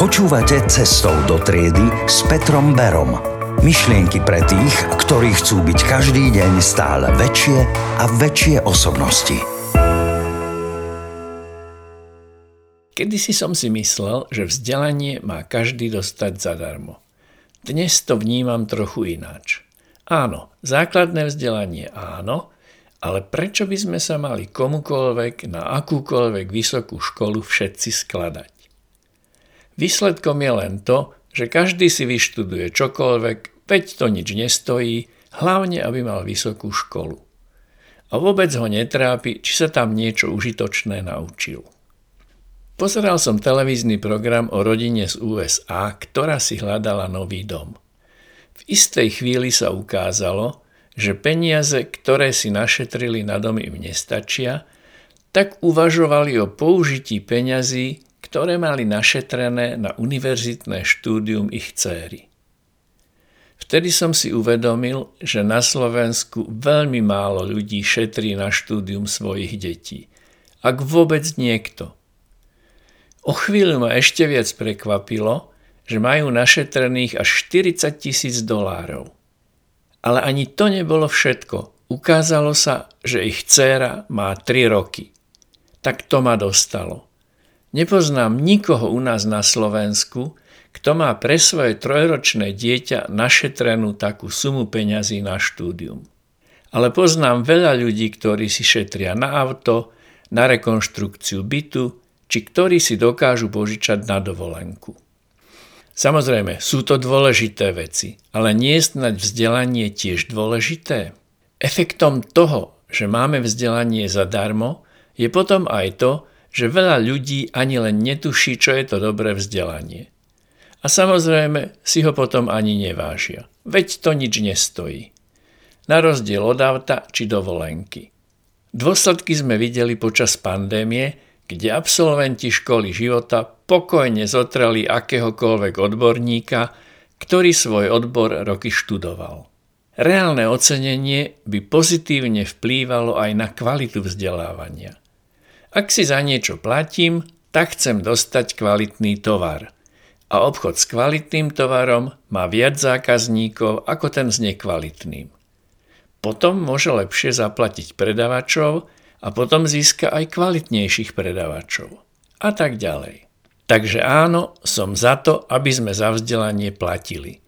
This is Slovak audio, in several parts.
Počúvate Cestou do triedy s Petrom Berom. Myšlienky pre tých, ktorí chcú byť každý deň stále väčšie a väčšie osobnosti. Kedysi som si myslel, že vzdelanie má každý dostať zadarmo. Dnes to vnímam trochu ináč. Áno, základné vzdelanie áno, ale prečo by sme sa mali komukoľvek na akúkoľvek vysokú školu všetci skladať? Výsledkom je len to, že každý si vyštuduje čokoľvek, veď to nič nestojí, hlavne aby mal vysokú školu. A vôbec ho netrápi, či sa tam niečo užitočné naučil. Pozeral som televízny program o rodine z USA, ktorá si hľadala nový dom. V istej chvíli sa ukázalo, že peniaze, ktoré si našetrili na domy im nestačia, tak uvažovali o použití peňazí ktoré mali našetrené na univerzitné štúdium ich céry. Vtedy som si uvedomil, že na Slovensku veľmi málo ľudí šetrí na štúdium svojich detí. Ak vôbec niekto. O chvíľu ma ešte viac prekvapilo, že majú našetrených až 40 tisíc dolárov. Ale ani to nebolo všetko. Ukázalo sa, že ich dcéra má 3 roky. Tak to ma dostalo. Nepoznám nikoho u nás na Slovensku, kto má pre svoje trojročné dieťa našetrenú takú sumu peňazí na štúdium. Ale poznám veľa ľudí, ktorí si šetria na auto, na rekonštrukciu bytu, či ktorí si dokážu požičať na dovolenku. Samozrejme, sú to dôležité veci, ale nie je snať vzdelanie tiež dôležité? Efektom toho, že máme vzdelanie zadarmo, je potom aj to, že veľa ľudí ani len netuší, čo je to dobré vzdelanie. A samozrejme si ho potom ani nevážia. Veď to nič nestojí. Na rozdiel od auta či dovolenky. Dôsledky sme videli počas pandémie, kde absolventi školy života pokojne zotrali akéhokoľvek odborníka, ktorý svoj odbor roky študoval. Reálne ocenenie by pozitívne vplývalo aj na kvalitu vzdelávania. Ak si za niečo platím, tak chcem dostať kvalitný tovar. A obchod s kvalitným tovarom má viac zákazníkov ako ten s nekvalitným. Potom môže lepšie zaplatiť predavačov a potom získa aj kvalitnejších predavačov. A tak ďalej. Takže áno, som za to, aby sme za vzdelanie platili.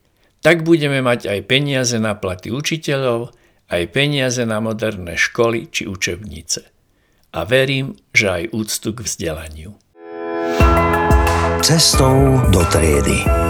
Tak budeme mať aj peniaze na platy učiteľov, aj peniaze na moderné školy či učebnice a verím, že aj úctu k vzdelaniu. Cestou do triedy.